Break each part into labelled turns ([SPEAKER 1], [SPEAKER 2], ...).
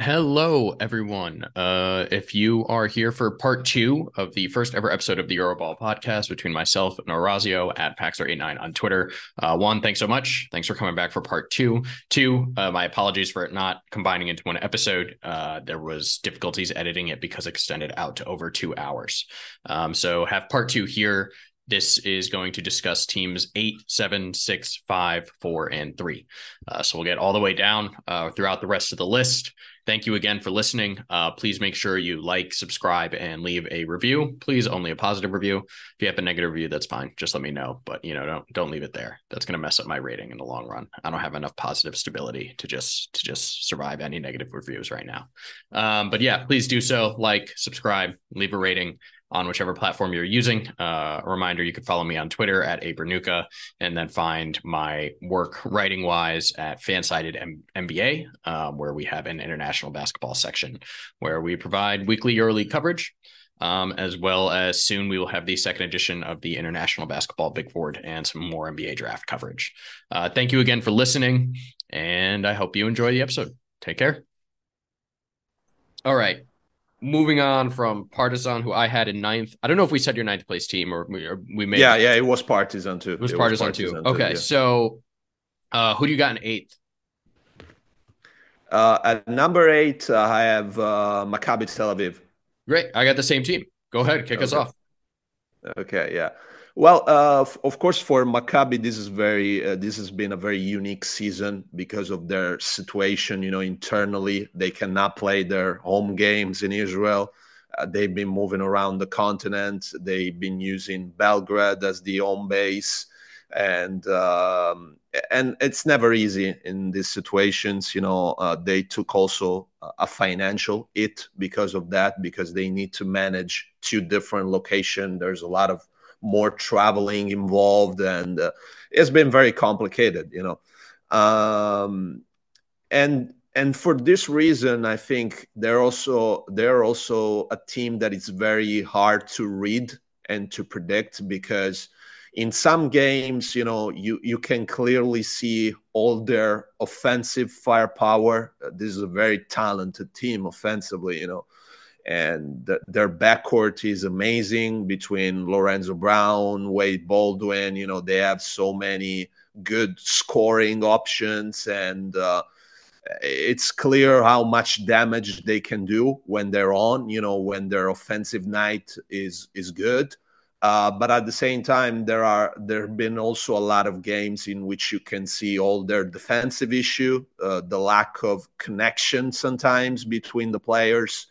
[SPEAKER 1] Hello, everyone. Uh, if you are here for part two of the first ever episode of the Euroball podcast between myself and Orazio at Paxer89 on Twitter, uh, one, thanks so much. Thanks for coming back for part two. Two, uh, my apologies for it not combining into one episode. Uh, there was difficulties editing it because it extended out to over two hours. Um, so have part two here. This is going to discuss teams eight, seven, six, five, four, and three. Uh, so we'll get all the way down uh, throughout the rest of the list. Thank you again for listening. Uh, please make sure you like, subscribe, and leave a review. Please only a positive review. If you have a negative review, that's fine. Just let me know. But you know, don't don't leave it there. That's going to mess up my rating in the long run. I don't have enough positive stability to just to just survive any negative reviews right now. Um, but yeah, please do so. Like, subscribe, leave a rating on whichever platform you're using. Uh, a reminder, you can follow me on Twitter at ABernucca and then find my work writing wise at Fansided M- MBA, um, where we have an international basketball section where we provide weekly EuroLeague coverage. Um, as well as soon we will have the second edition of the International Basketball Big Board and some more NBA draft coverage. Uh, thank you again for listening, and I hope you enjoy the episode. Take care. All right moving on from Partizan, who I had in ninth. I don't know if we said your ninth place team or we, or we made.
[SPEAKER 2] Yeah, yeah, it was Partizan too.
[SPEAKER 1] It was, it Partizan, was Partizan, too. Okay, yeah. so uh, who do you got in eighth?
[SPEAKER 2] Uh, at number eight, uh, I have uh, Maccabi Tel Aviv.
[SPEAKER 1] Great, I got the same team. Go ahead, kick
[SPEAKER 2] okay.
[SPEAKER 1] us off.
[SPEAKER 2] Okay, yeah. Well, uh, of course, for Maccabi, this is very. Uh, this has been a very unique season because of their situation. You know, internally, they cannot play their home games in Israel. Uh, they've been moving around the continent. They've been using Belgrade as the home base, and um, and it's never easy in these situations. You know, uh, they took also a financial hit because of that because they need to manage two different locations. There's a lot of more traveling involved, and uh, it's been very complicated, you know. Um, and and for this reason, I think they're also they're also a team that is very hard to read and to predict because in some games, you know, you you can clearly see all their offensive firepower. This is a very talented team offensively, you know and th- their backcourt is amazing between Lorenzo Brown, Wade Baldwin. You know, they have so many good scoring options, and uh, it's clear how much damage they can do when they're on. You know, when their offensive night is is good. Uh, but at the same time, there are there have been also a lot of games in which you can see all their defensive issue, uh, the lack of connection sometimes between the players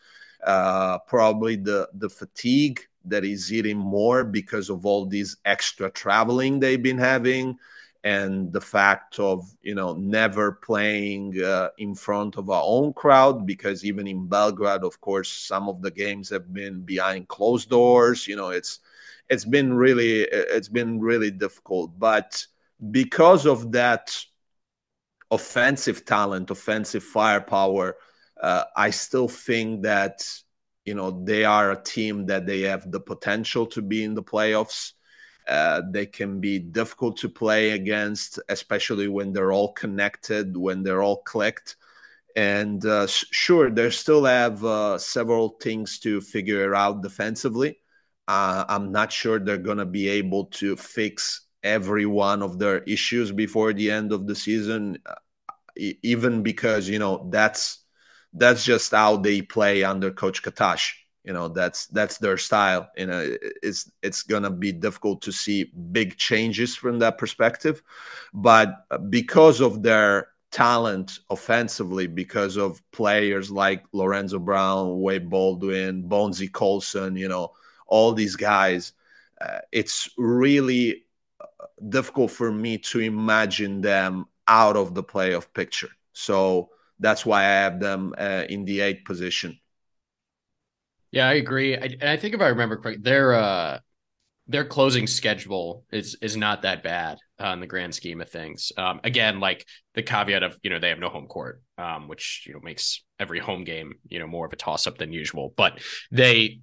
[SPEAKER 2] uh, probably the the fatigue that is eating more because of all these extra traveling they've been having and the fact of you know never playing uh, in front of our own crowd because even in Belgrade of course some of the games have been behind closed doors you know it's it's been really it's been really difficult. But because of that offensive talent offensive firepower uh, I still think that you know they are a team that they have the potential to be in the playoffs. Uh, they can be difficult to play against, especially when they're all connected, when they're all clicked. And uh, sure, they still have uh, several things to figure out defensively. Uh, I'm not sure they're going to be able to fix every one of their issues before the end of the season, uh, even because, you know, that's that's just how they play under Coach Kattash. You know, that's that's their style. You know, it's it's gonna be difficult to see big changes from that perspective, but because of their talent offensively, because of players like Lorenzo Brown, Wade Baldwin, Bonzie Colson, you know, all these guys, uh, it's really uh, difficult for me to imagine them out of the playoff picture. So that's why I have them uh, in the eighth position.
[SPEAKER 1] Yeah, I agree. I, I think if I remember correctly, their uh, their closing schedule is is not that bad uh, in the grand scheme of things. Um, again, like the caveat of you know they have no home court, um, which you know makes every home game you know more of a toss up than usual. But they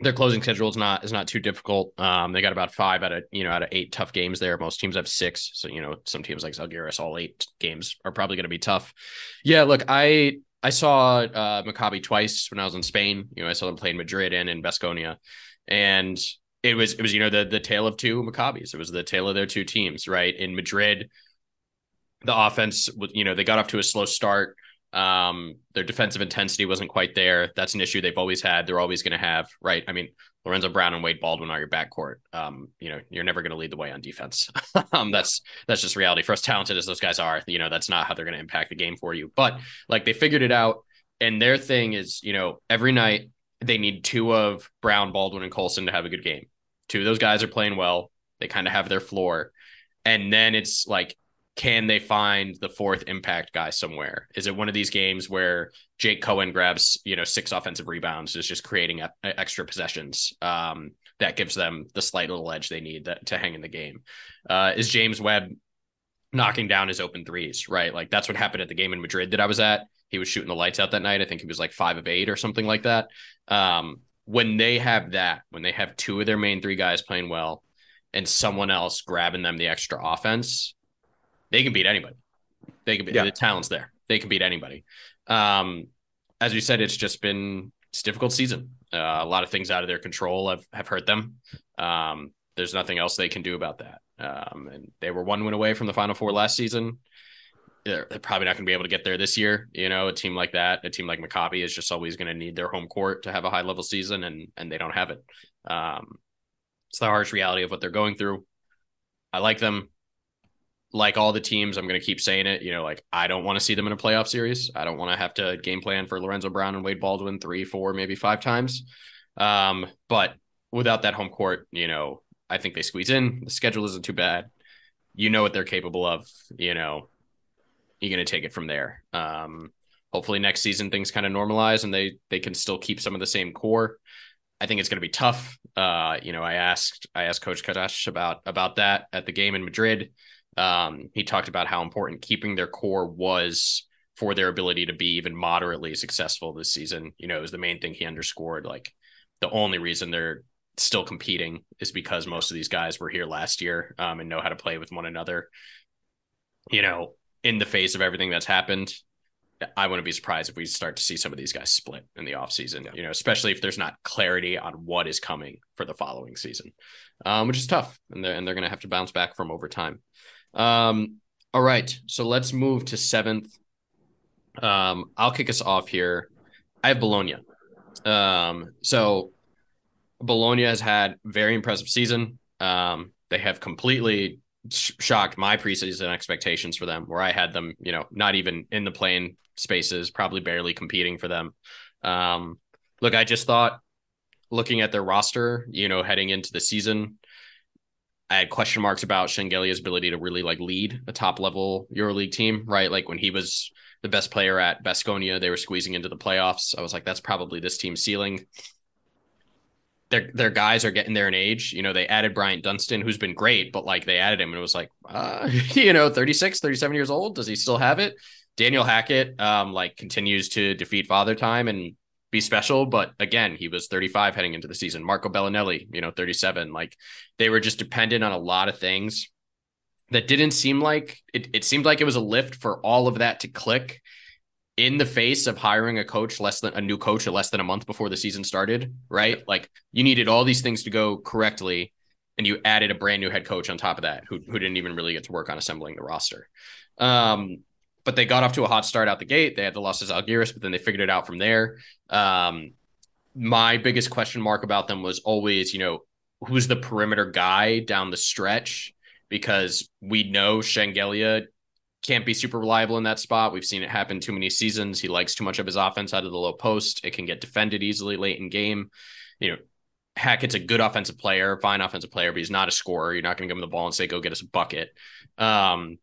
[SPEAKER 1] their closing schedule is not is not too difficult. Um, they got about five out of you know out of eight tough games there. Most teams have six, so you know some teams like Zalgiris, all eight games are probably going to be tough. Yeah, look, I I saw uh, Maccabi twice when I was in Spain. You know, I saw them play in Madrid and in Basconia, and it was it was you know the the tale of two Maccabis. It was the tale of their two teams, right? In Madrid, the offense, you know, they got off to a slow start. Um, their defensive intensity wasn't quite there. That's an issue they've always had. They're always going to have, right? I mean, Lorenzo Brown and Wade Baldwin are your backcourt. Um, you know, you're never going to lead the way on defense. um, that's that's just reality. For as talented as those guys are, you know, that's not how they're going to impact the game for you. But like they figured it out, and their thing is, you know, every night they need two of Brown, Baldwin, and Colson to have a good game. Two of those guys are playing well. They kind of have their floor, and then it's like can they find the fourth impact guy somewhere? Is it one of these games where Jake Cohen grabs, you know, six offensive rebounds, is just creating a, extra possessions um, that gives them the slight little edge they need that, to hang in the game? Uh, is James Webb knocking down his open threes, right? Like that's what happened at the game in Madrid that I was at. He was shooting the lights out that night. I think he was like five of eight or something like that. Um, when they have that, when they have two of their main three guys playing well and someone else grabbing them the extra offense, they can beat anybody. They can be yeah. the talent's there. They can beat anybody. Um, as you said, it's just been it's difficult season. Uh, a lot of things out of their control have have hurt them. Um, there's nothing else they can do about that. Um, and they were one win away from the Final Four last season. They're, they're probably not going to be able to get there this year. You know, a team like that, a team like Maccabi, is just always going to need their home court to have a high level season, and and they don't have it. Um, it's the harsh reality of what they're going through. I like them like all the teams, I'm going to keep saying it. You know, like I don't want to see them in a playoff series. I don't want to have to game plan for Lorenzo Brown and Wade Baldwin three, four, maybe five times. Um, but without that home court, you know, I think they squeeze in. The schedule isn't too bad. You know what they're capable of. You know, you're going to take it from there. Um, hopefully next season things kind of normalize and they they can still keep some of the same core. I think it's going to be tough. Uh, you know, I asked I asked Coach Kattash about about that at the game in Madrid. Um, he talked about how important keeping their core was for their ability to be even moderately successful this season. You know, it was the main thing he underscored. Like the only reason they're still competing is because most of these guys were here last year um, and know how to play with one another. You know, in the face of everything that's happened, I wouldn't be surprised if we start to see some of these guys split in the offseason, yeah. you know, especially if there's not clarity on what is coming for the following season, um, which is tough. And they're, and they're going to have to bounce back from over time. Um, all right, so let's move to seventh. Um, I'll kick us off here. I have Bologna. Um, so Bologna has had very impressive season. Um, they have completely sh- shocked my preseason expectations for them, where I had them, you know, not even in the playing spaces, probably barely competing for them. Um, look, I just thought looking at their roster, you know, heading into the season, I had question marks about Shengelia's ability to really like lead a top level EuroLeague team, right? Like when he was the best player at Basconia, they were squeezing into the playoffs. I was like, that's probably this team's ceiling. Their their guys are getting there in age. You know, they added Bryant Dunston, who's been great, but like they added him and it was like, uh, you know, 36, 37 years old. Does he still have it? Daniel Hackett um like continues to defeat father time and be special. But again, he was 35 heading into the season. Marco Belinelli, you know, 37. Like they were just dependent on a lot of things that didn't seem like it, it seemed like it was a lift for all of that to click in the face of hiring a coach less than a new coach less than a month before the season started, right? Like you needed all these things to go correctly and you added a brand new head coach on top of that who, who didn't even really get to work on assembling the roster. Um, but they got off to a hot start out the gate. They had the losses Zalgiris, but then they figured it out from there. Um, my biggest question mark about them was always, you know, who's the perimeter guy down the stretch? Because we know Shengelia can't be super reliable in that spot. We've seen it happen too many seasons. He likes too much of his offense out of the low post. It can get defended easily late in game. You know, Hackett's a good offensive player, fine offensive player, but he's not a scorer. You're not going to give him the ball and say, go get us a bucket. Um,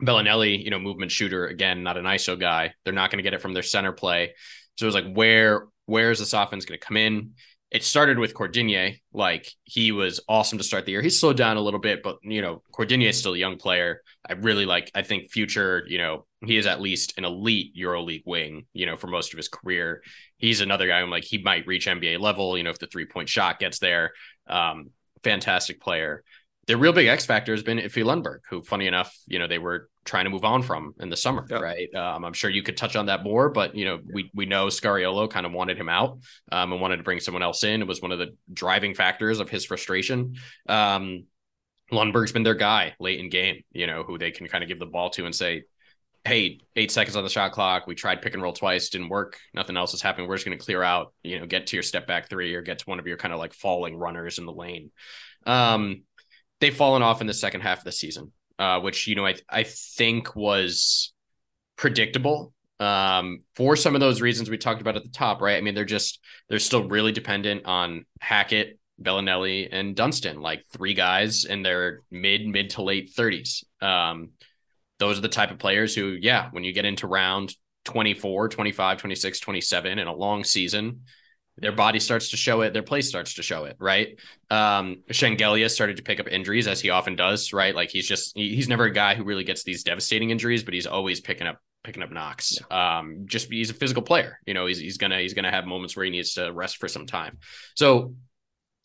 [SPEAKER 1] Belinelli, you know, movement shooter again, not an ISO guy. They're not going to get it from their center play. So it was like, where where is this offense going to come in? It started with Cordinier. Like he was awesome to start the year. He slowed down a little bit, but you know, Cordinier is still a young player. I really like. I think future. You know, he is at least an elite EuroLeague wing. You know, for most of his career, he's another guy. I'm like, he might reach NBA level. You know, if the three point shot gets there. Um, fantastic player the real big X factor has been Iffe Lundberg, who, funny enough, you know, they were trying to move on from in the summer, yep. right? Um, I'm sure you could touch on that more, but you know, we we know Scariolo kind of wanted him out um, and wanted to bring someone else in. It was one of the driving factors of his frustration. Um, Lundberg's been their guy late in game, you know, who they can kind of give the ball to and say, hey, eight seconds on the shot clock. We tried pick and roll twice, didn't work. Nothing else is happening. We're just going to clear out, you know, get to your step back three or get to one of your kind of like falling runners in the lane. Um, they've fallen off in the second half of the season, uh, which, you know, I, I think was predictable um, for some of those reasons we talked about at the top, right? I mean, they're just, they're still really dependent on Hackett, Belinelli, and Dunston, like three guys in their mid, mid to late 30s. Um, those are the type of players who, yeah, when you get into round 24, 25, 26, 27 in a long season, their body starts to show it, their play starts to show it, right? Um, Shengelia started to pick up injuries as he often does, right? Like he's just he's never a guy who really gets these devastating injuries, but he's always picking up picking up knocks. Yeah. Um, just he's a physical player, you know. He's he's gonna he's gonna have moments where he needs to rest for some time. So,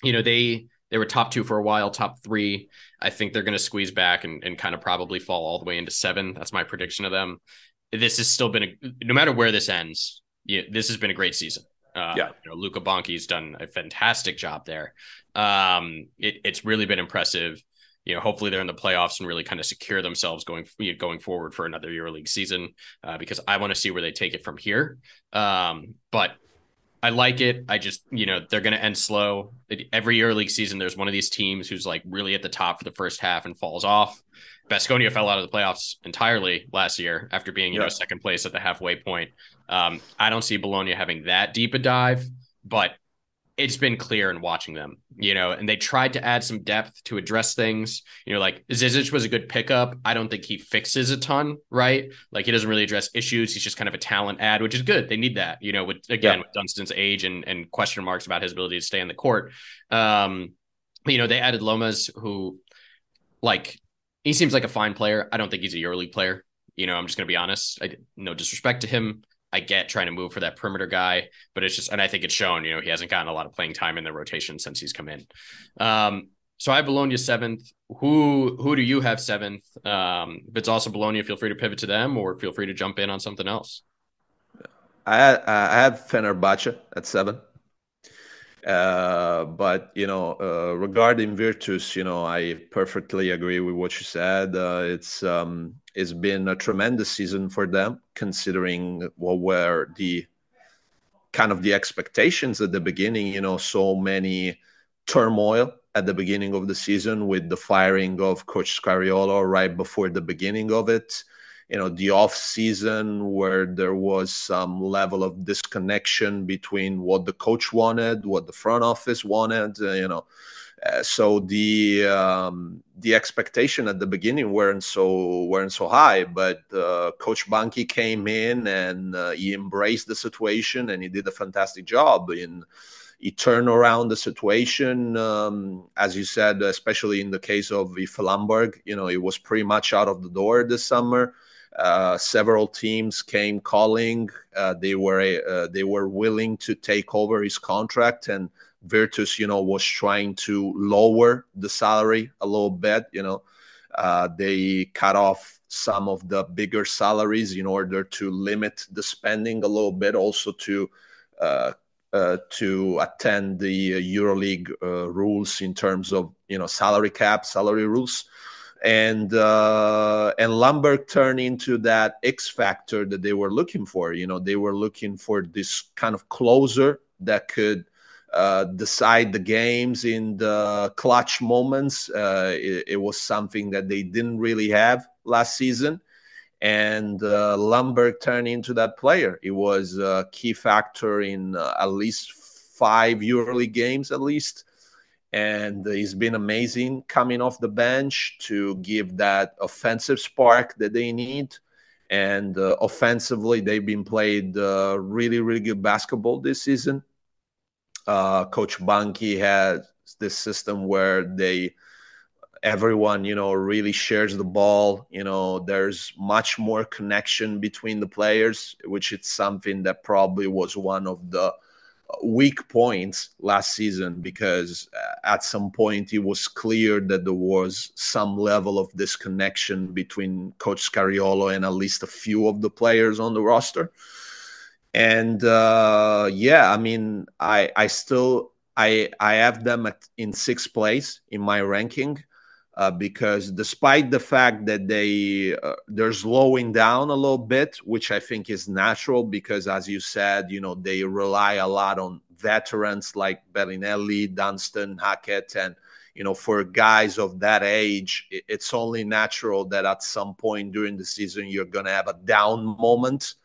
[SPEAKER 1] you know, they they were top two for a while, top three. I think they're going to squeeze back and, and kind of probably fall all the way into seven. That's my prediction of them. This has still been a, no matter where this ends. Yeah, this has been a great season. Uh, yeah, you know, Luca Banchi's done a fantastic job there. Um, it, it's really been impressive. You know, hopefully they're in the playoffs and really kind of secure themselves going you know, going forward for another EuroLeague season. Uh, because I want to see where they take it from here. Um, but I like it. I just, you know, they're going to end slow. Every year league season, there's one of these teams who's like really at the top for the first half and falls off. Basconia fell out of the playoffs entirely last year after being, you yeah. know, second place at the halfway point. Um, I don't see Bologna having that deep a dive, but it's been clear in watching them, you know, and they tried to add some depth to address things. You know, like Zizic was a good pickup. I don't think he fixes a ton, right? Like he doesn't really address issues. He's just kind of a talent ad, which is good. They need that, you know, with again, yeah. with Dunston's age and, and question marks about his ability to stay on the court. Um, you know, they added Lomazs, who like he seems like a fine player. I don't think he's a EuroLeague player. You know, I'm just gonna be honest. I no disrespect to him. I get trying to move for that perimeter guy, but it's just, and I think it's shown, you know, he hasn't gotten a lot of playing time in the rotation since he's come in. Um, so I have Bologna seventh. Who who do you have seventh? Um, if it's also Bologna, feel free to pivot to them or feel free to jump in on something else.
[SPEAKER 2] I I have Fenerbahce at seven. Uh, but you know, uh, regarding Virtus, you know, I perfectly agree with what you said. Uh, it's um, it's been a tremendous season for them, considering what were the kind of the expectations at the beginning. You know, so many turmoil at the beginning of the season with the firing of Coach Scariolo right before the beginning of it you know the off season where there was some level of disconnection between what the coach wanted what the front office wanted uh, you know uh, so the um, the expectation at the beginning weren't so weren't so high but uh, coach Banchi came in and uh, he embraced the situation and he did a fantastic job in he turned around the situation. Um, as you said, especially in the case of Iffe Lundberg, you know, he was pretty much out of the door this summer. Uh, several teams came calling. Uh, they were uh, they were willing to take over his contract, and Virtus, you know, was trying to lower the salary a little bit. You know, uh, they cut off some of the bigger salaries in order to limit the spending a little bit, also to uh, to attend the EuroLeague rules in terms of you know salary cap, salary rules and uh, and Lundberg turned into that X factor that they were looking for. You know, they were looking for this kind of closer that could uh, decide the games in the clutch moments. Uh, it, it, was something that they didn't really have last season. And uh, Lundberg turned into that player. It was a key factor in uh, at least five EuroLeague games, at least and he's been amazing coming off the bench to give that offensive spark that they need. And uh, offensively, they've been played uh, really, really good basketball this season. Uh, Coach Banchi has this system where they everyone you know really shares the ball you know there's much more connection between the players which is something that probably was one of the weak points last season because uh, at some point it was clear that there was some level of disconnection between Coach Scariolo and at least a few of the players on the roster. And uh, yeah, I mean, I I still I I have them at, in sixth place in my ranking uh, because despite the fact that they uh, they're slowing down a little bit, which I think is natural because, as you said, you know they rely a lot on veterans like Belinelli, Dunston, Hackett, and you know for guys of that age, it's only natural that at some point during the season you're gonna have a down moment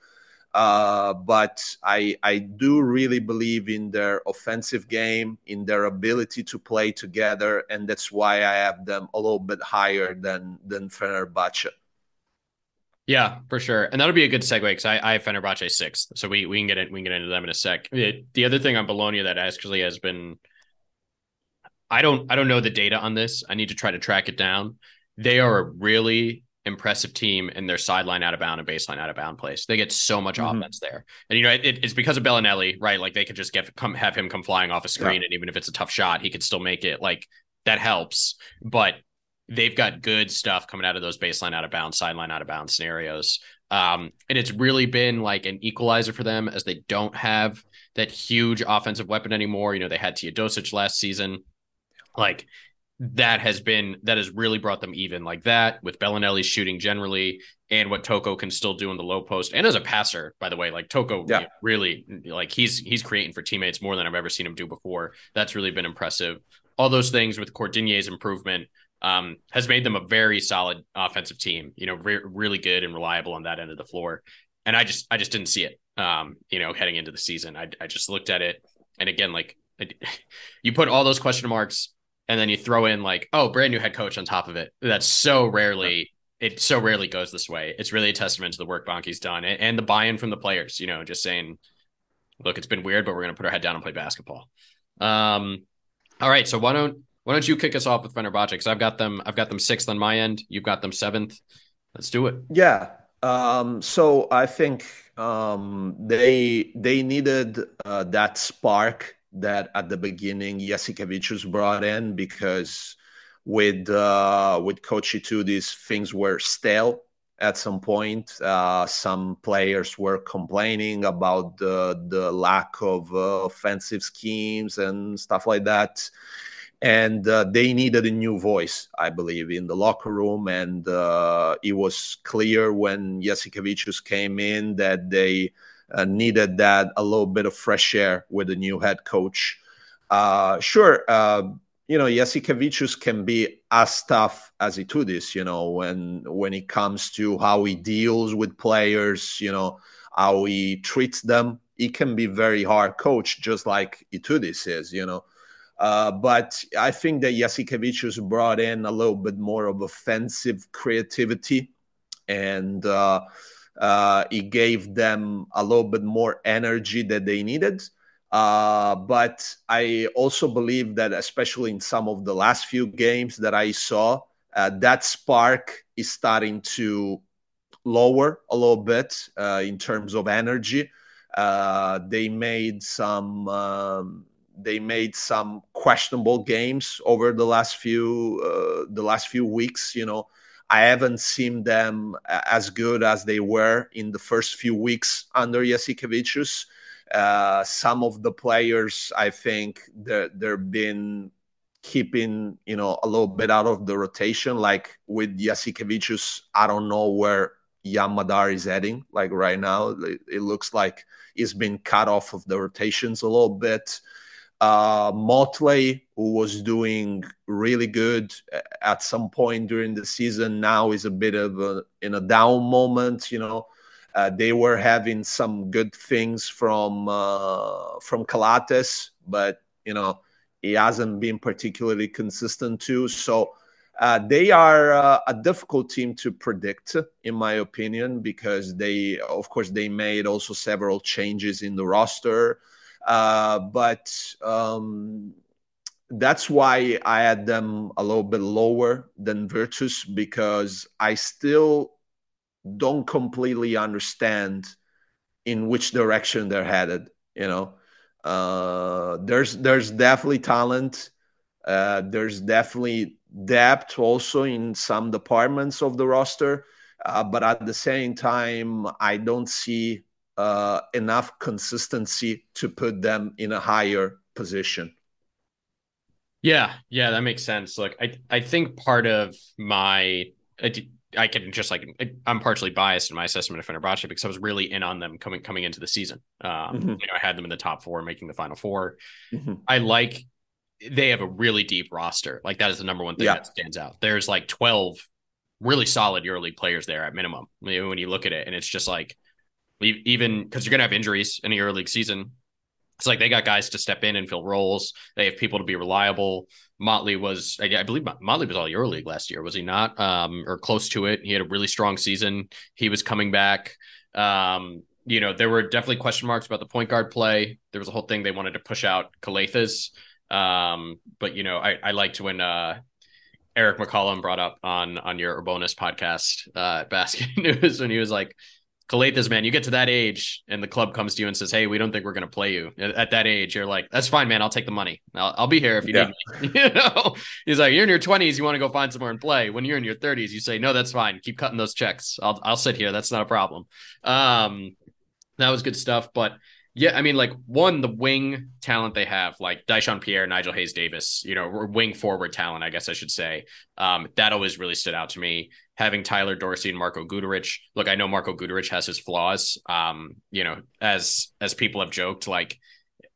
[SPEAKER 2] uh, but I I do really believe in their offensive game, in their ability to play together, and that's why I have them a little bit higher than than Fenerbahce.
[SPEAKER 1] Yeah, for sure, and that'll be a good segue because I, I have Fenerbahce sixth, so we we can get it we can get into them in a sec. It, the other thing on Bologna that actually has been, I don't I don't know the data on this. I need to try to track it down. They are a really impressive team in their sideline out of bound and baseline out of bound place. They get so much mm-hmm. offense there, and you know it, it's because of Belinelli, right? Like they could just get come have him come flying off a screen, yeah. and even if it's a tough shot, he could still make it. Like that helps, but they've got good stuff coming out of those baseline out of bounds, sideline out of bounds scenarios. Um, and it's really been like an equalizer for them as they don't have that huge offensive weapon anymore. You know, they had Teodosic last season. Like that has been that has really brought them even like that with Belinelli shooting generally and what Toko can still do in the low post. And as a passer by the way like Toko yeah. really like he's he's creating for teammates more than I've ever seen him do before. That's really been impressive. All those things with Cordinier's improvement um, has made them a very solid offensive team you know re- really good and reliable on that end of the floor. And I just I just didn't see it um, you know heading into the season. I I just looked at it. And again like you put all those question marks and then you throw in like, oh, brand new head coach on top of it. That's so rarely it so rarely goes this way. It's really a testament to the work Banchi's done and, and the buy-in from the players. You know, just saying, look, it's been weird, but we're gonna put our head down and play basketball. Um, all right, so why don't why don't you kick us off with Fenerbahce? Because I've got them I've got them sixth on my end. You've got them seventh. Let's do it.
[SPEAKER 2] Yeah. Um, so I think um, they they needed uh, that spark that at the beginning Jasikevicius brought in because with uh, with Coach these things were stale at some point. Uh, some players were complaining about the the lack of uh, offensive schemes and stuff like that. And uh, they needed a new voice, I believe, in the locker room. And uh, it was clear when Jasikevicius came in that they uh, needed that a little bit of fresh air with the new head coach. Uh, sure, uh, you know, Jasikevicius can be as tough as Itoudis, you know, when when it comes to how he deals with players, you know, how he treats them. He can be very hard coach, just like Itoudis is, you know. Uh, but I think that Jasikevicius brought in a little bit more of offensive creativity and uh, uh, it gave them a little bit more energy that they needed. Uh, but I also believe that, especially in some of the last few games that I saw, uh, that spark is starting to lower a little bit uh, in terms of energy. Uh, they made some um, they made some questionable games over the last few uh, the last few weeks. You know, I haven't seen them as good as they were in the first few weeks under Jasikevicius. Uh, some of the players, I think, they've been keeping, you know, a little bit out of the rotation. Like with Jasikevicius, I don't know where Yam Madar is heading. Like right now, it looks like he's been cut off of the rotations a little bit. Uh, Motley, who was doing really good at some point during the season, now is a bit of a in a down moment. You know, uh, they were having some good things from uh, from Calathes, but you know he hasn't been particularly consistent too. So uh, they are uh, a difficult team to predict, in my opinion, because they, of course, they made also several changes in the roster. Uh, but um, that's why I had them a little bit lower than Virtus because I still don't completely understand in which direction they're headed. You know, Uh, there's there's definitely talent. Uh, there's definitely depth also in some departments of the roster, uh, but at the same time, I don't see uh, enough consistency to put them in a higher position.
[SPEAKER 1] Yeah, yeah, that makes sense. Look, I I think part of my I can just like I'm partially biased in my assessment of Fenerbahce because I was really in on them coming coming into the season. Um, mm-hmm. You know, I had them in the top four, making the final 4 mm-hmm. I like they have a really deep roster. Like that is the number one thing yeah. that stands out. There's like 12 really solid EuroLeague players there at minimum. when you look at it, and it's just like even because you're gonna have injuries in a league season. It's like they got guys to step in and fill roles. They have people to be reliable. Motley was, I, believe, Motley was all EuroLeague last year, was he not? Um, or close to it. He had a really strong season. He was coming back. Um, you know, there were definitely question marks about the point guard play. There was a whole thing they wanted to push out Calathes. Um, but you know, I, I liked when uh, Eric McCollum brought up on on your bonus podcast uh, Basket News when he was like, Calathes, man, you get to that age and the club comes to you and says, Hey, we don't think we're going to play you at that age. You're like, that's fine, man. I'll take the money. I'll, I'll be here if you yeah. need me. you know, he's like, you're in your twenties. You want to go find somewhere and play. When you're in your thirties, you say, no, that's fine. Keep cutting those checks. I'll, I'll sit here. That's not a problem. Um, that was good stuff. But yeah, I mean, like one, the wing talent they have, like Dyshawn Pierre, Nigel Hayes Davis, you know, wing forward talent, I guess I should say. Um, that always really stood out to me. Having Tyler Dorsey and Marko Guduric. Look, I know Marko Guduric has his flaws. Um, you know, as as people have joked, like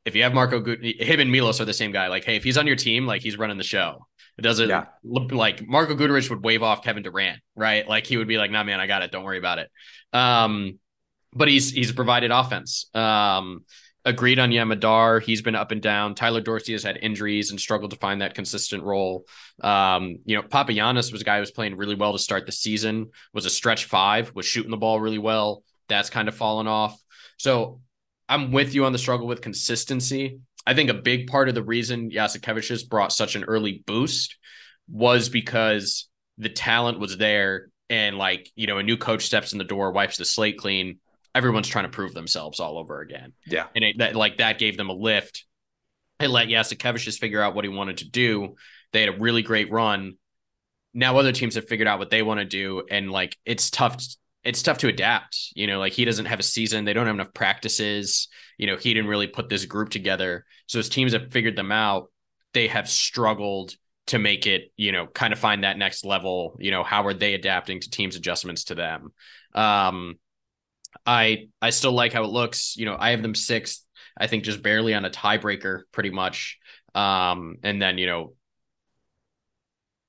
[SPEAKER 1] if you have Marco Gud- him and Milos are the same guy. Like, hey, if he's on your team, like he's running the show. It doesn't yeah. look like Marko Guduric would wave off Kevin Durant, right? Like he would be like, "Nah, man, I got it. Don't worry about it." Um, but he's he's provided offense. Um, agreed on Yam Madar. He's been up and down. Tyler Dorsey has had injuries and struggled to find that consistent role. Um, you know, Papagiannis was a guy who was playing really well to start the season, was a stretch five, was shooting the ball really well. That's kind of fallen off. So I'm with you on the struggle with consistency. I think a big part of the reason Jasikevicius brought such an early boost was because the talent was there and like, you know, a new coach steps in the door, wipes the slate clean everyone's trying to prove themselves all over again.
[SPEAKER 2] Yeah.
[SPEAKER 1] And it, that, like that gave them a lift. It let Jasikevicius figure out what he wanted to do. They had a really great run. Now other teams have figured out what they want to do. And like it's tough. It's tough to adapt. You know, like he doesn't have a season. They don't have enough practices. You know, he didn't really put this group together. So as teams have figured them out, they have struggled to make it, you know, kind of find that next level. You know, how are they adapting to teams' adjustments to them? Um, I I still like how it looks. You know, I have them sixth. I think just barely on a tiebreaker, pretty much. Um, and then you know,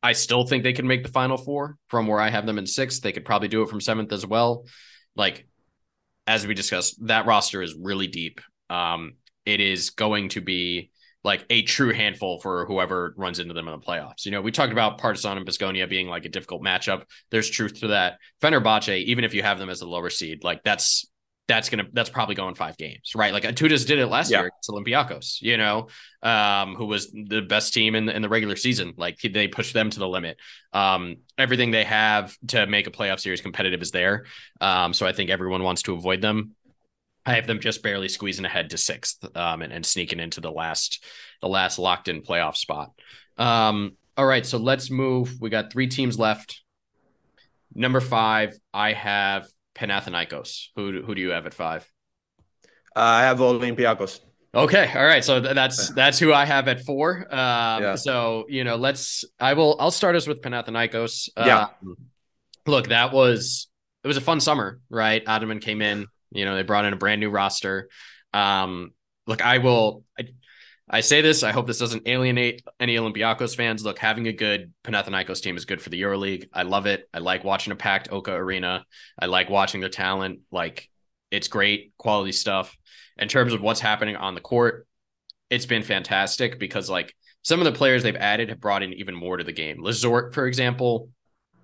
[SPEAKER 1] I still think they can make the final four from where I have them in sixth. They could probably do it from seventh as well. Like as we discussed, that roster is really deep. Um, it is going to be like a true handful for whoever runs into them in the playoffs. You know, we talked about Partizan and Basconia being like a difficult matchup. There's truth to that. Fenerbahce, even if you have them as a lower seed, like that's that's gonna that's probably going five games, right? Like Itoudis did it last yeah. year against Olympiacos, you know, um, who was the best team in the, in the regular season. Like they pushed them to the limit. Um, everything they have to make a playoff series competitive is there. Um, so I think everyone wants to avoid them. I have them just barely squeezing ahead to sixth um, and, and sneaking into the last the last locked in playoff spot. Um, all right, so let's move. We got three teams left. Number five, I have Panathinaikos. Who who do you have at five?
[SPEAKER 2] Uh, I have Olympiacos.
[SPEAKER 1] Okay, all right. So that's that's who I have at four. Um, yeah. So you know, let's. I will. I'll start us with Panathinaikos.
[SPEAKER 2] Yeah.
[SPEAKER 1] Um, look, that was it was a fun summer, right? Ataman came in. You know, they brought in a brand new roster. Um, look, I will. I, I say this. I hope this doesn't alienate any Olympiacos fans. Look, having a good Panathinaikos team is good for the EuroLeague. I love it. I like watching a packed OAKA arena. I like watching their talent. Like, it's great quality stuff. In terms of what's happening on the court, it's been fantastic because like some of the players they've added have brought in even more to the game. Lessort, for example,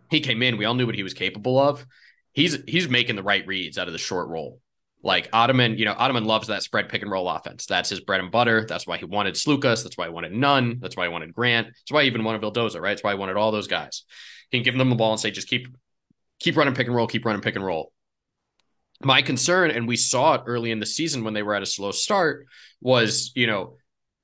[SPEAKER 1] he came in. We all knew what he was capable of he's he's making the right reads out of the short roll. Like Ataman, you know, Ataman loves that spread pick and roll offense. That's his bread and butter. That's why he wanted Sloukas. That's why he wanted Nunn. That's why he wanted Grant. That's why he even wanted Vildoza, right? That's why he wanted all those guys. He can give them the ball and say, just keep keep running pick and roll, keep running pick and roll. my concern, and we saw it early in the season when they were at a slow start, was you know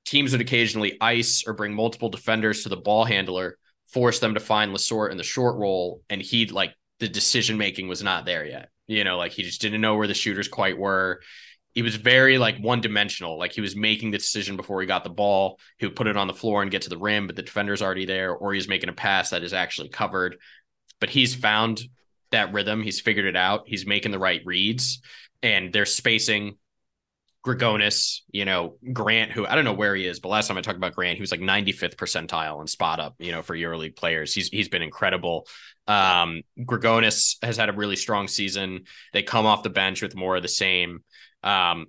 [SPEAKER 1] teams would occasionally ice or bring multiple defenders to the ball handler, force them to find Lessort in the short roll, and he'd like the decision making was not there yet. You know, like he just didn't know where the shooters quite were. He was very like one dimensional. Like he was making the decision before he got the ball. He would put it on the floor and get to the rim, but the defender's already there, or he's making a pass that is actually covered. But he's found that rhythm. He's figured it out. He's making the right reads, and they're spacing. Grigonis, you know, Grant, who I don't know where he is, but last time I talked about Grant, he was like 95th percentile and spot up, you know, for EuroLeague players. He's he's been incredible. Um, Grigonis has had a really strong season. They come off the bench with more of the same. Um,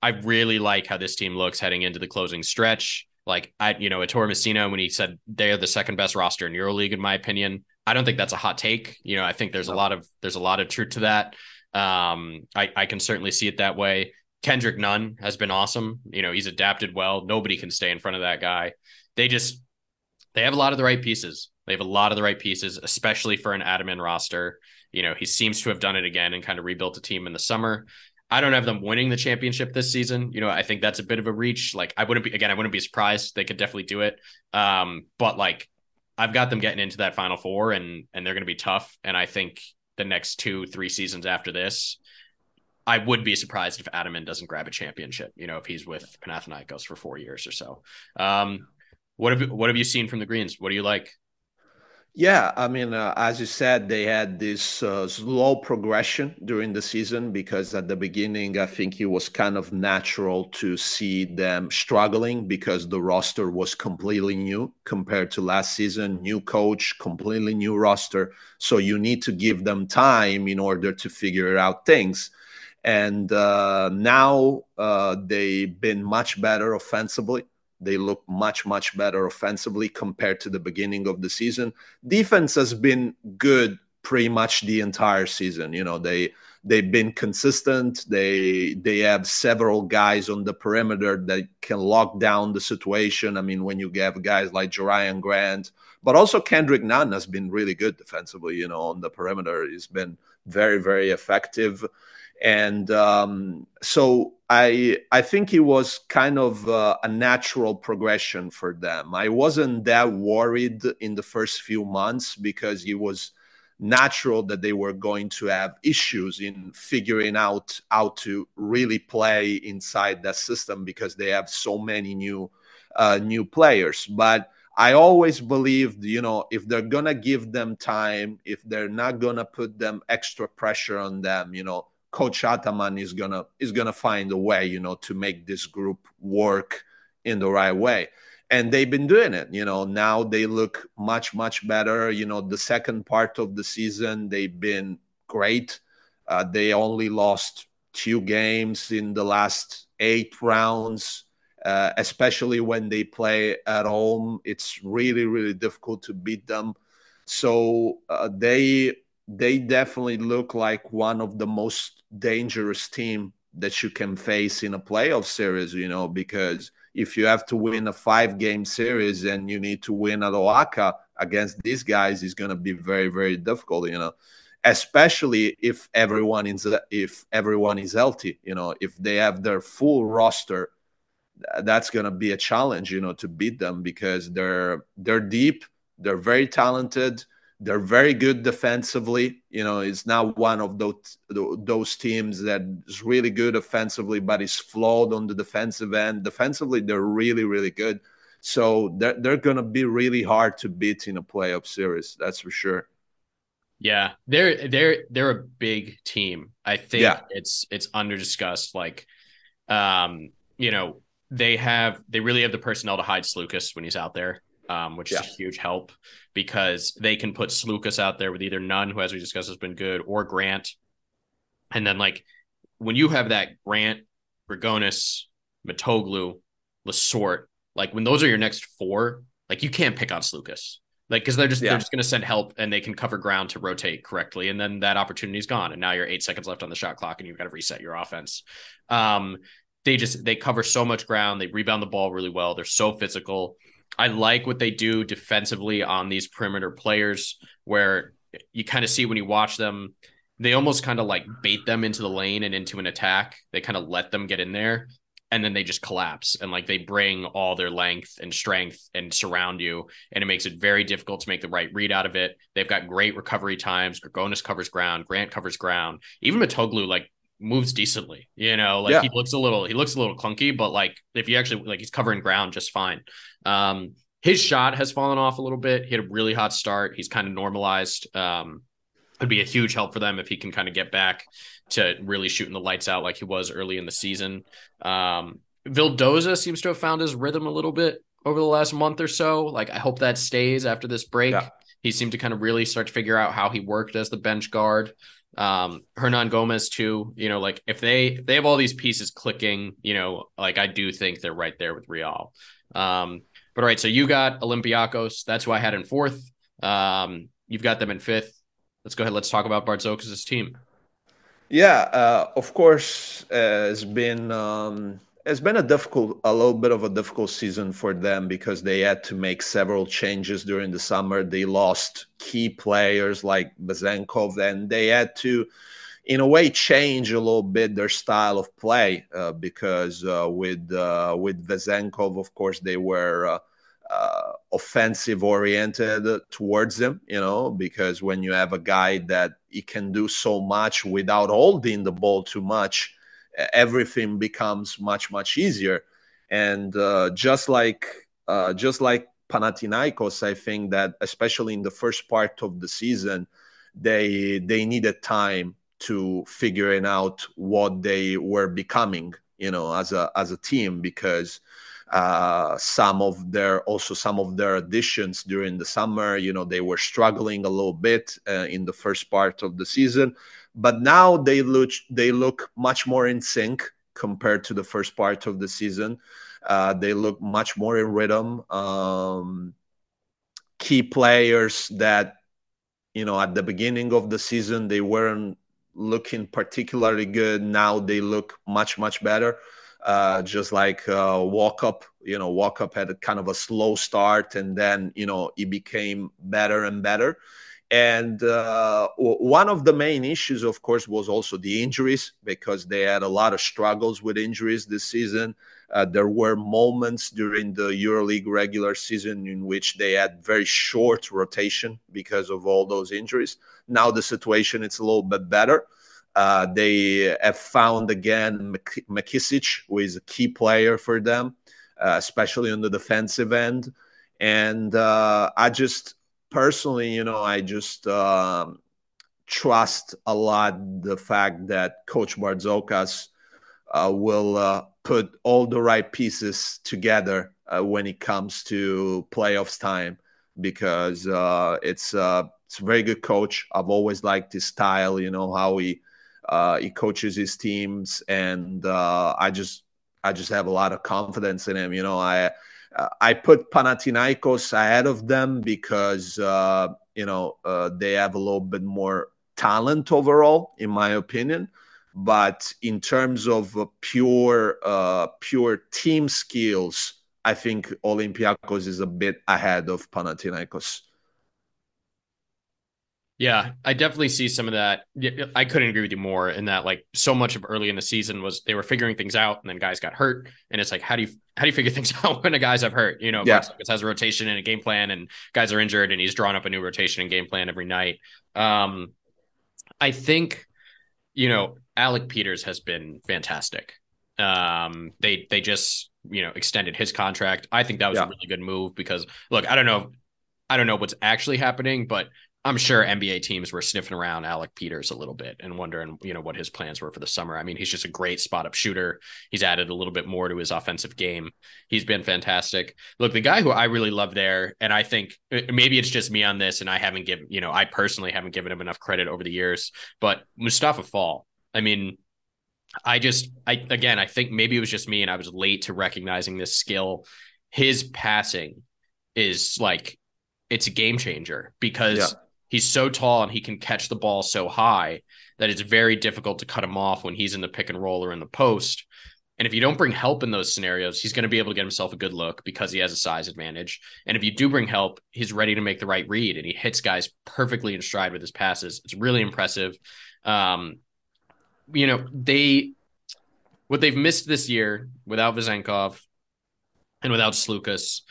[SPEAKER 1] I really like how this team looks heading into the closing stretch. Like I, you know, Ettore Messina when he said they're the second best roster in EuroLeague, in my opinion. I don't think that's a hot take. You know, I think there's a lot of there's a lot of truth to that. Um, I, I can certainly see it that way. Kendrick Nunn has been awesome. You know, he's adapted well. Nobody can stay in front of that guy. They just they have a lot of the right pieces. They have a lot of the right pieces, especially for an Ataman roster. You know, he seems to have done it again and kind of rebuilt a team in the summer. I don't have them winning the championship this season. You know, I think that's a bit of a reach. Like I wouldn't be again, I wouldn't be surprised. They could definitely do it. Um, but like I've got them getting into that final four and and they're gonna be tough. And I think the next two, three seasons after this, I would be surprised if Ataman doesn't grab a championship, you know, if he's with Panathinaikos for four years or so. Um, what have what have you seen from the Greens? What do you like?
[SPEAKER 2] Yeah, I mean, uh, as you said, they had this uh, slow progression during the season because at the beginning, I think it was kind of natural to see them struggling because the roster was completely new compared to last season. New coach, completely new roster. So you need to give them time in order to figure out things. And uh, now uh, they've been much better offensively they look much, much better offensively compared to the beginning of the season. Defense has been good pretty much the entire season. You know, they they've been consistent. They they have several guys on the perimeter that can lock down the situation. I mean, when you have guys like Jerian Grant, but also Kendrick Nunn has been really good defensively. You know, on the perimeter, he's been very very effective and um, so I I think it was kind of uh, a natural progression for them. I wasn't that worried in the first few months because it was natural that they were going to have issues in figuring out how to really play inside that system because they have so many new uh, new players. But I always believed, you know, if they're gonna give them time, if they're not gonna put them extra pressure on them, you know coach ataman is gonna is gonna find a way you know to make this group work in the right way. And they've been doing it you know. Now they look much much better. You know the second part of the season they've been great. Uh, they only lost two games in the last eight rounds uh, especially when they play at home. It's really really difficult to beat them. So uh, they they definitely look like one of the most dangerous team that you can face in a playoff series, you know, because if you have to win a five game series and you need to win at OAKA against these guys is going to be very, very difficult, you know, especially if everyone is, if everyone is healthy, you know, if they have their full roster, that's going to be a challenge, you know, to beat them because they're, they're deep, they're very talented they're very good defensively. You know, it's not one of those those teams that is really good offensively, but is flawed on the defensive end. Defensively, they're really, really good. So they're they're going to be really hard to beat in a playoff series. That's for sure.
[SPEAKER 1] Yeah, they're they're they're a big team. I think yeah. it's it's under discussed. Like, um, you know, they have they really have the personnel to hide Sloukas when he's out there um, which yeah. is a huge help because they can put Sloukas out there with either Nunn, who, as we discussed, has been good, or Grant. And then, like, when you have that Grant, Grigonis, Mitoglou, Lessort, like, when those are your next four, like, you can't pick on Sloukas. Like, because they're just yeah. they're just going to send help and they can cover ground to rotate correctly, and then that opportunity is gone, and now you're eight seconds left on the shot clock, and you've got to reset your offense. Um, they just they cover so much ground, they rebound the ball really well, they're so physical I like what they do defensively on these perimeter players, where you kind of see when you watch them, they almost kind of like bait them into the lane and into an attack. They kind of let them get in there and then they just collapse and like they bring all their length and strength and surround you and it makes it very difficult to make the right read out of it. They've got great recovery times. Grigonis covers ground. Grant covers ground. Even Mitoglou like moves decently you know like yeah. he looks a little he looks a little clunky but like if you actually like he's covering ground just fine um his shot has fallen off a little bit he had a really hot start he's kind of normalized um would be a huge help for them if he can kind of get back to really shooting the lights out like he was early in the season. Um, Vildoza seems to have found his rhythm a little bit over the last month or so. Like I hope that stays after this break. Yeah. He seemed to kind of really start to figure out how he worked as the bench guard. Um, Hernangomez too. You know, like if they if they have all these pieces clicking, you know, like I do think they're right there with Real. Um, but all right, so you got Olympiacos. That's who I had in fourth. Um, you've got them in fifth. Let's go ahead. Let's talk about Bartzokas' team.
[SPEAKER 2] Yeah, uh, of course, uh, it's been um, it's been a difficult, a little bit of a difficult season for them because they had to make several changes during the summer. They lost key players like Vezenkov, and they had to, in a way, change a little bit their style of play uh, because uh, with uh, with Vezenkov, of course, they were uh, uh, offensive oriented towards them, you know, because when you have a guy that he can do so much without holding the ball too much, everything becomes much much easier. And uh, just like uh, just like Panathinaikos, I think that especially in the first part of the season, they they needed time to figuring out what they were becoming, you know, as a as a team because uh, some of their also some of their additions during the summer. You know, they were struggling a little bit uh, in the first part of the season, but now they look they look much more in sync compared to the first part of the season. Uh, they look much more in rhythm. Um, key players that you know at the beginning of the season they weren't looking particularly good. Now they look much much better uh, just like uh, Walkup you know Walkup had a kind of a slow start and then you know it became better and better and uh, one of the main issues of course was also the injuries because they had a lot of struggles with injuries this season. Uh, there were moments during the euroleague regular season in which they had very short rotation because of all those injuries. Now the situation is a little bit better. Uh, they have found again McKissic, who is a key player for them, uh, especially on the defensive end. And uh, I just personally, you know, I just um, trust a lot the fact that Coach Bartzokas uh, will uh, put all the right pieces together uh, when it comes to playoffs time because it's it's a very good coach. I've always liked his style, you know, how he uh, he coaches his teams, and uh, I just I just have a lot of confidence in him. You know, I I put Panathinaikos ahead of them because uh, you know uh, they have a little bit more talent overall, in my opinion. But in terms of uh, pure uh, pure team skills, I think Olympiacos is a bit ahead of Panathinaikos.
[SPEAKER 1] Yeah, I definitely see some of that. I couldn't agree with you more in that like so much of early in the season was they were figuring things out and then guys got hurt and it's like how do you how do you figure things out when a guys have hurt? You know, yeah. It has a rotation and a game plan and guys are injured and he's drawn up a new rotation and game plan every night. Um I think you know, Alec Peters has been fantastic. Um they they just, you know, extended his contract. I think that was yeah. a really good move because look, I don't know I don't know what's actually happening, but I'm sure NBA teams were sniffing around Alec Peters a little bit and wondering, you know, what his plans were for the summer. I mean, he's just a great spot up shooter. He's added a little bit more to his offensive game. He's been fantastic. Look, the guy who I really love there, and I think uh, maybe it's just me on this, and I haven't given, you know, I personally haven't given him enough credit over the years, but Mustafa Fall. I mean, I just, I again, I think maybe it was just me, and I was late to recognizing this skill. His passing is like it's a game changer because. Yeah he's so tall and he can catch the ball so high that it's very difficult to cut him off when he's in the pick and roll or in the post. And if you don't bring help in those scenarios, he's going to be able to get himself a good look because he has a size advantage. And if you do bring help, he's ready to make the right read and he hits guys perfectly in stride with his passes. It's really impressive. Um, you know, they what they've missed this year without Vezenkov and without Sloukas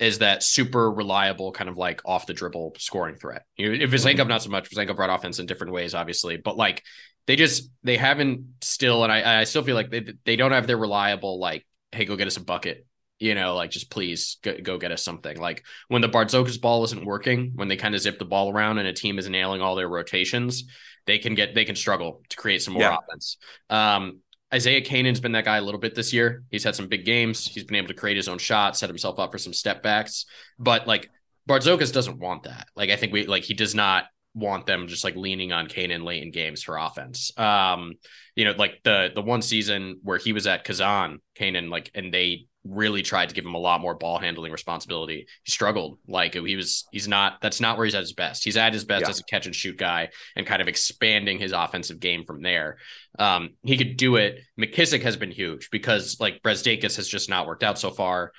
[SPEAKER 1] is that super reliable kind of like off the dribble scoring threat. You know, if Vezenkov not so much, Vezenkov brought offense in different ways, obviously, but like they just they haven't still, and I I still feel like they they don't have their reliable like hey go get us a bucket you know, like just please go, go, get us something. Like when the Bartzokas ball isn't working, when they kind of zip the ball around and a team is nailing all their rotations, they can get they can struggle to create some more yeah. offense. Um, Isaiah Canaan's been that guy a little bit this year. He's had some big games. He's been able to create his own shot, set himself up for some step backs. But like Bartzokas doesn't want that. Like I think we like he does not want them just like leaning on Canaan late in games for offense. Um, you know, like the the one season where he was at Kazan, Canaan, like, and they really tried to give him a lot more ball handling responsibility. He struggled. Like he was, he's not, that's not where he's at his best. He's at his best yeah. as a catch and shoot guy and kind of expanding his offensive game from there. Um, he could do it. McKissic has been huge because like Brazdeikis has just not worked out so far.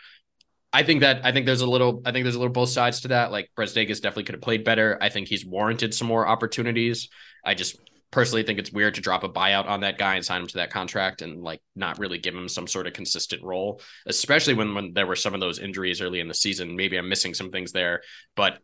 [SPEAKER 1] I think that I think there's a little I think there's a little both sides to that. Like Brazdeikis definitely could have played better. I think he's warranted some more opportunities. I just personally think it's weird to drop a buyout on that guy and sign him to that contract and like not really give him some sort of consistent role, especially when when there were some of those injuries early in the season. Maybe I'm missing some things there, but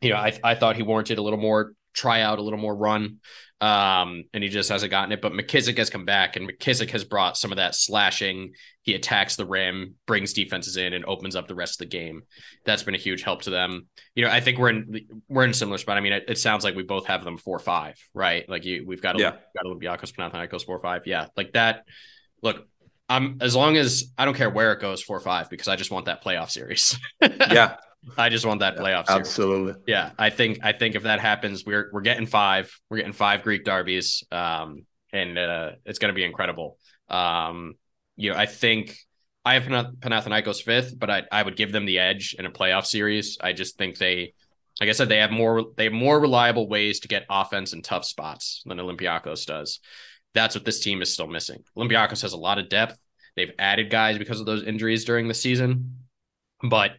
[SPEAKER 1] you know, I I thought he warranted a little more tryout, a little more run. Um, and he just hasn't gotten it. But McKissic has come back, and McKissic has brought some of that slashing. He attacks the rim, brings defenses in, and opens up the rest of the game. That's been a huge help to them. You know, I think we're in we're in a similar spot. I mean, it, it sounds like we both have them four five, right? Like you, we've got yeah. got Olympiacos, Panathinaikos four five, yeah, like that. Look, I'm as long as I don't care where it goes four five because I just want that playoff series.
[SPEAKER 2] yeah,
[SPEAKER 1] I just want that playoff
[SPEAKER 2] series. Absolutely.
[SPEAKER 1] Yeah, I think I think if that happens, we're we're getting five. We're getting five Greek derbies, um, and uh, it's going to be incredible. Um, you know, I think I have Panathinaikos fifth, but I I would give them the edge in a playoff series. I just think they, like I said, they have more they have more reliable ways to get offense in tough spots than Olympiacos does. That's what this team is still missing. Olympiacos has a lot of depth. They've added guys because of those injuries during the season, but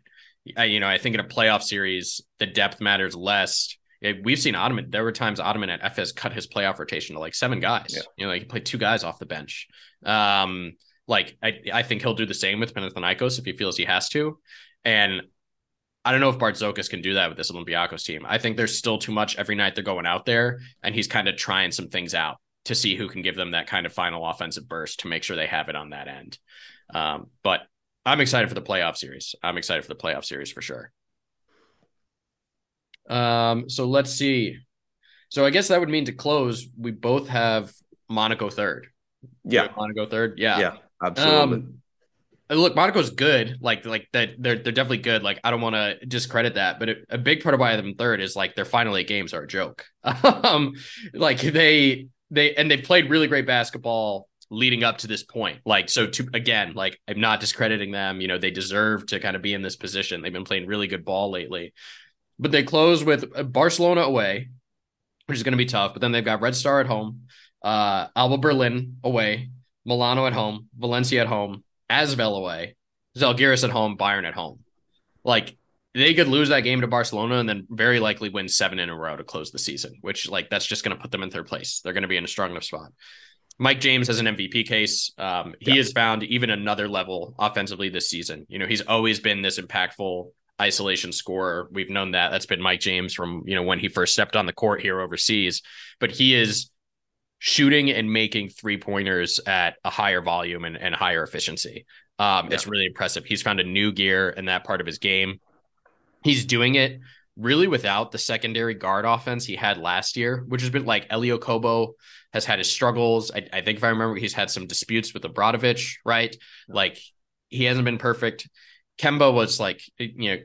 [SPEAKER 1] you know, I think in a playoff series, the depth matters less. We've seen Ataman. There were times Ataman at Efes cut his playoff rotation to like seven guys. Yeah. You know, like he played two guys off the bench. Um, like I, I think he'll do the same with Panathinaikos if he feels he has to. And I don't know if Bartzokas can do that with this Olympiacos team. I think there's still too much every night they're going out there, and he's kind of trying some things out to see who can give them that kind of final offensive burst to make sure they have it on that end. Um, but I'm excited for the playoff series. I'm excited for the playoff series for sure. Um, so let's see. So I guess that would mean to close, we both have Monaco third.
[SPEAKER 2] Yeah.
[SPEAKER 1] Monaco third. Yeah.
[SPEAKER 2] Yeah, absolutely. Um,
[SPEAKER 1] look, Monaco's good. Like, like that they're they're definitely good. Like, I don't want to discredit that, but it, a big part of why them third is like their final eight games are a joke. um, like they they and they played really great basketball leading up to this point. Like, so to again, like I'm not discrediting them. You know, they deserve to kind of be in this position. They've been playing really good ball lately. But they close with uh, Barcelona away, which is going to be tough. But then they've got Red Star at home, uh, Alba Berlin away, Milano at home, Valencia at home, Asvel away, Zalgiris at home, Bayern at home. Like they could lose that game to Barcelona and then very likely win seven in a row to close the season, which like that's just going to put them in third place. They're going to be in a strong enough spot. Mike James has an MVP case. Um, he yeah. has found even another level offensively this season. You know, he's always been this impactful isolation scorer. We've known that. That's been Mike James from, you know, when he first stepped on the court here overseas. But he is shooting and making three pointers at a higher volume and, and higher efficiency. Um, yeah. It's really impressive. He's found a new gear in that part of his game. He's doing it really without the secondary guard offense he had last year, which has been like Elie Okobo has had his struggles. I, I, think if I remember, he's had some disputes with Obradovic, right? Like he hasn't been perfect. Kemba was like, you know,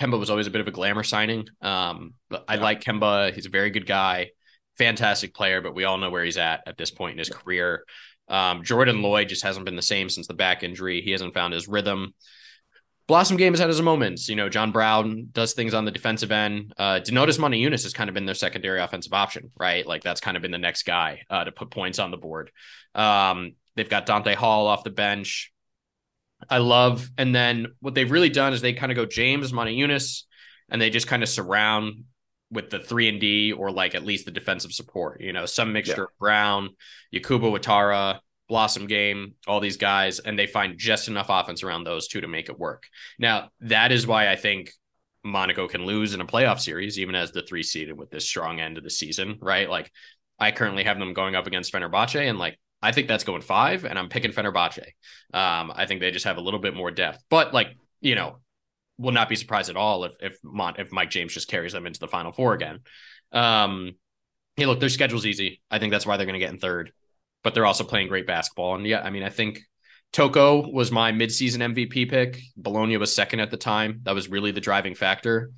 [SPEAKER 1] Kemba was always a bit of a glamour signing. Um, but I like Kemba. He's a very good guy, fantastic player, but we all know where he's at at this point in his career. Um, Jordan Lloyd just hasn't been the same since the back injury. He hasn't found his rhythm. Blossomgame has had his moments. You know, John Brown does things on the defensive end. Uh, Donatas Motiejunas has kind of been their secondary offensive option, right? Like that's kind of been the next guy uh, to put points on the board. Um, they've got Donta Hall off the bench. I love, and then what they've really done is they kind of go James Motiejunas, and they just kind of surround with the three and D or like at least the defensive support. You know, some mixture yeah. of Brown, Yakuba Ouattara, Blossomgame, all these guys, and they find just enough offense around those two to make it work. Now, that is why I think Monaco can lose in a playoff series, even as the three seeded with this strong end of the season, right? Like I currently have them going up against Fenerbahce, and like I think that's going five, and I'm picking Fenerbahce. Um, I think they just have a little bit more depth, but like you know, will not be surprised at all if if Mon- if Mike James just carries them into the Final Four again. Um, hey, look, their schedule's easy. I think that's why they're going to get in third, but they're also playing great basketball. And yeah, I mean, I think Toko was my midseason MVP pick. Bologna was second at the time. That was really the driving factor.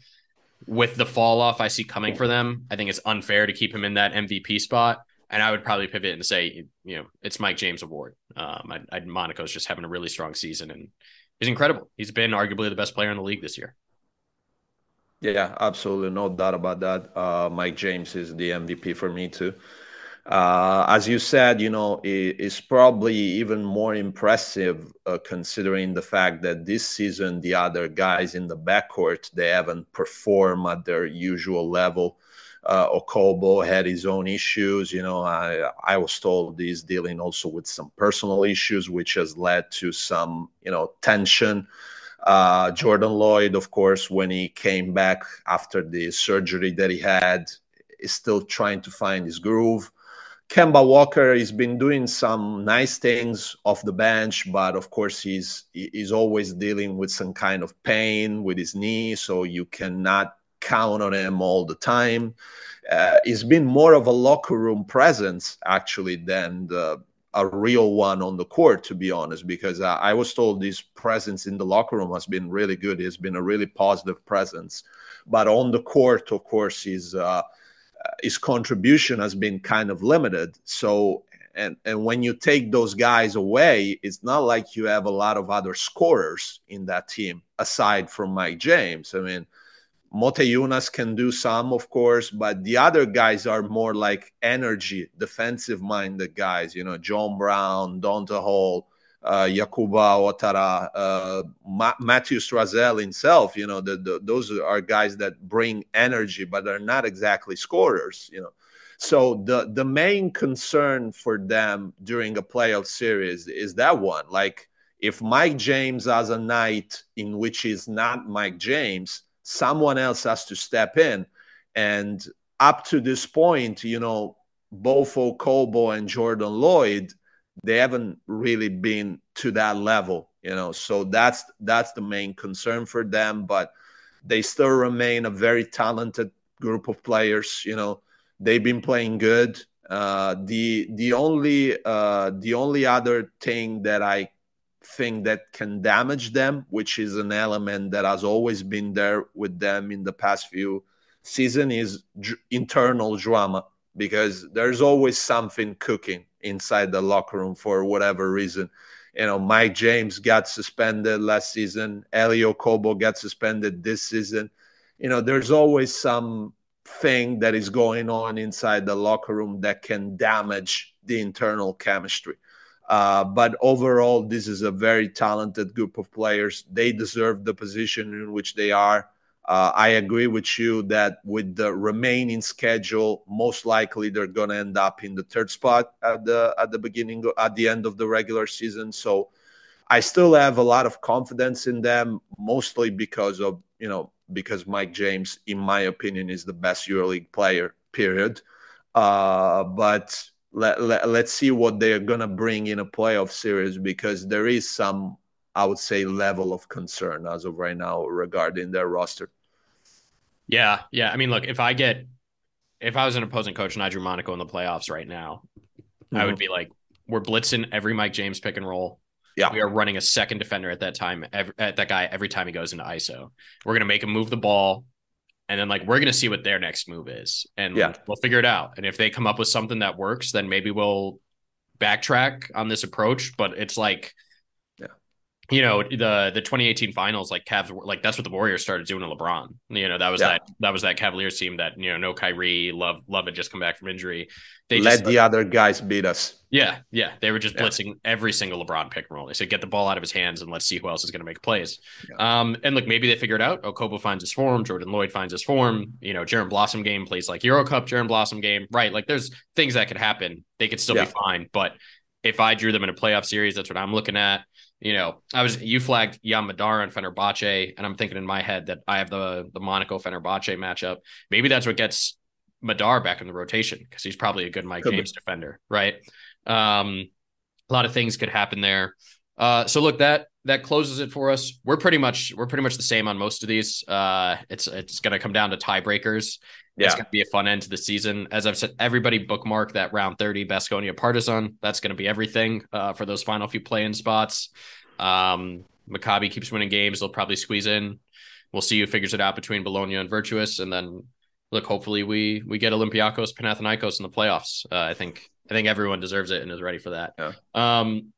[SPEAKER 1] With the fall off I see coming for them, I think it's unfair to keep him in that MVP spot. And I would probably pivot and say, you know, it's Mike James award. Um, I, I, Monaco's just having a really strong season, and he's incredible. He's been arguably the best player in the league this year.
[SPEAKER 2] Yeah, absolutely, no doubt about that. Uh, Mike James is the MVP for me too. Uh, as you said, you know, it, it's probably even more impressive uh, considering the fact that this season the other guys in the backcourt they haven't performed at their usual level. Uh, Okobo had his own issues. You know, I I was told he's dealing also with some personal issues, which has led to some you know tension. Uh, Jordan Lloyd, of course, when he came back after the surgery that he had, is still trying to find his groove. Kemba Walker has been doing some nice things off the bench, but of course he's he's always dealing with some kind of pain with his knee, so you cannot count on him all the time. Uh, he's been more of a locker room presence actually than the, a real one on the court, to be honest, because uh, I was told his presence in the locker room has been really good. He's been a really positive presence, but on the court, of course, he's. Uh, Uh, his contribution has been kind of limited. So, and and when you take those guys away, it's not like you have a lot of other scorers in that team aside from Mike James. I mean, Motiejunas can do some, of course, but the other guys are more like energy, defensive minded guys. You know, John Brown, Donta Hall, uh, Yakuba Ouattara, uh, Ma- Matthew Strazel himself. You know, the, the, those are guys that bring energy, but they're not exactly scorers. You know, so the the main concern for them during a playoff series is that one. Like, if Mike James has a night in which he's not Mike James, someone else has to step in. And up to this point, you know, both Kobo and Jordan Lloyd they haven't really been to that level you know so that's that's the main concern for them but they still remain a very talented group of players you know they've been playing good. Uh, the the only uh, the only other thing that I think that can damage them, which is an element that has always been there with them in the past few season, is internal drama because there's always something cooking inside the locker room for whatever reason. You know, Mike James got suspended last season. Elie Okobo got suspended this season. You know, there's always some thing that is going on inside the locker room that can damage the internal chemistry. Uh, but overall, this is a very talented group of players. They deserve the position in which they are. Uh, I agree with you that with the remaining schedule, most likely they're going to end up in the third spot at the at the beginning at the end of the regular season. So I still have a lot of confidence in them, mostly because of you know because Mike James, in my opinion, is the best EuroLeague player. Period. Uh, but let, let, let's see what they're going to bring in a playoff series because there is some I would say, level of concern as of right now regarding their roster.
[SPEAKER 1] Yeah, yeah. I mean, look, if I get if I was an opposing coach and I drew Monaco in the playoffs right now, mm-hmm. I would mm-hmm. be like, we're blitzing every Mike James pick and roll.
[SPEAKER 2] Yeah,
[SPEAKER 1] we are running a second defender at that time, every, at that guy every time he goes into ISO. We're gonna make him move the ball, and then like we're gonna see what their next move is, and yeah. we'll figure it out. And if they come up with something that works, then maybe we'll backtrack on this approach. But it's like you know the the 2018 finals like Cavs like that's what the Warriors started doing to LeBron. You know that was yeah. that that was that Cavaliers team that you know no Kyrie, Love Love had just come back from injury.
[SPEAKER 2] They let just, the other guys beat us.
[SPEAKER 1] Yeah, yeah, they were just yeah. blitzing every single LeBron pick and roll. They said get the ball out of his hands and let's see who else is going to make plays. Yeah. Um, and look, maybe they figured out. Okobo finds his form, Jordan Lloyd finds his form. You know, Jaron Blossomgame plays like Euro Cup, Jaron Blossomgame, right? Like there's things that could happen. They could still be fine, but if I drew them in a playoff series, that's what I'm looking at you know, I was you flagged Yam Madar and Fenerbahce, and I'm thinking in my head that I have the the Monaco Fenerbahce matchup. Maybe that's what gets Madar back in the rotation because he's probably a good Mike could James be. defender, right? Um, a lot of things could happen there. Uh, so look, that that closes it for us. We're pretty much we're pretty much the same on most of these. Uh, it's it's going to come down to tiebreakers. Yeah. It's going to be a fun end to the season. As I've said, everybody bookmark that round 30 Basconia Partizan. That's going to be everything uh, for those final few play in spots. Um, Maccabi keeps winning games. They'll probably squeeze in. We'll see who figures it out between Bologna and Virtus. And then look, hopefully we we get Olympiacos, Panathinaikos in the playoffs. Uh, I think I think everyone deserves it and is ready for that. Yeah. Um,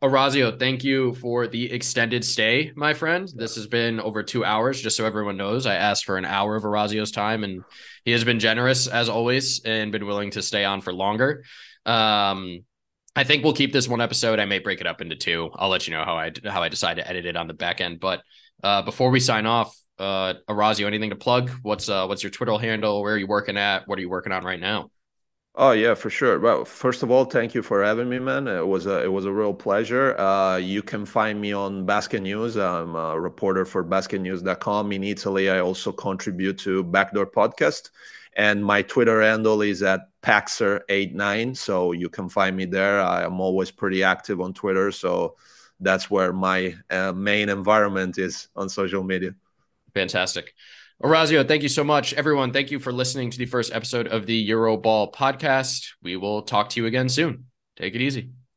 [SPEAKER 1] Orazio, thank you for the extended stay, my friend. This has been over two hours, just so everyone knows. I asked for an hour of Orazio's time, and he has been generous as always and been willing to stay on for longer. Um, I think we'll keep this one episode. I may break it up into two. I'll let you know how I how I decide to edit it on the back end. But uh, before we sign off, uh, Orazio, anything to plug? What's uh, what's your Twitter handle? Where are you working at? What are you working on right now?
[SPEAKER 2] Oh yeah, for sure. Well, first of all, thank you for having me, man. It was a it was a real pleasure. Uh, you can find me on Basket News. I'm a reporter for BasketNews.com in Italy. I also contribute to Backdoor Podcast, and my Twitter handle is at Paxer89. So you can find me there. I am always pretty active on Twitter, so that's where my uh, main environment is on social media.
[SPEAKER 1] Fantastic. Orazio, thank you so much. Everyone, thank you for listening to the first episode of the Euroball podcast. We will talk to you again soon. Take it easy.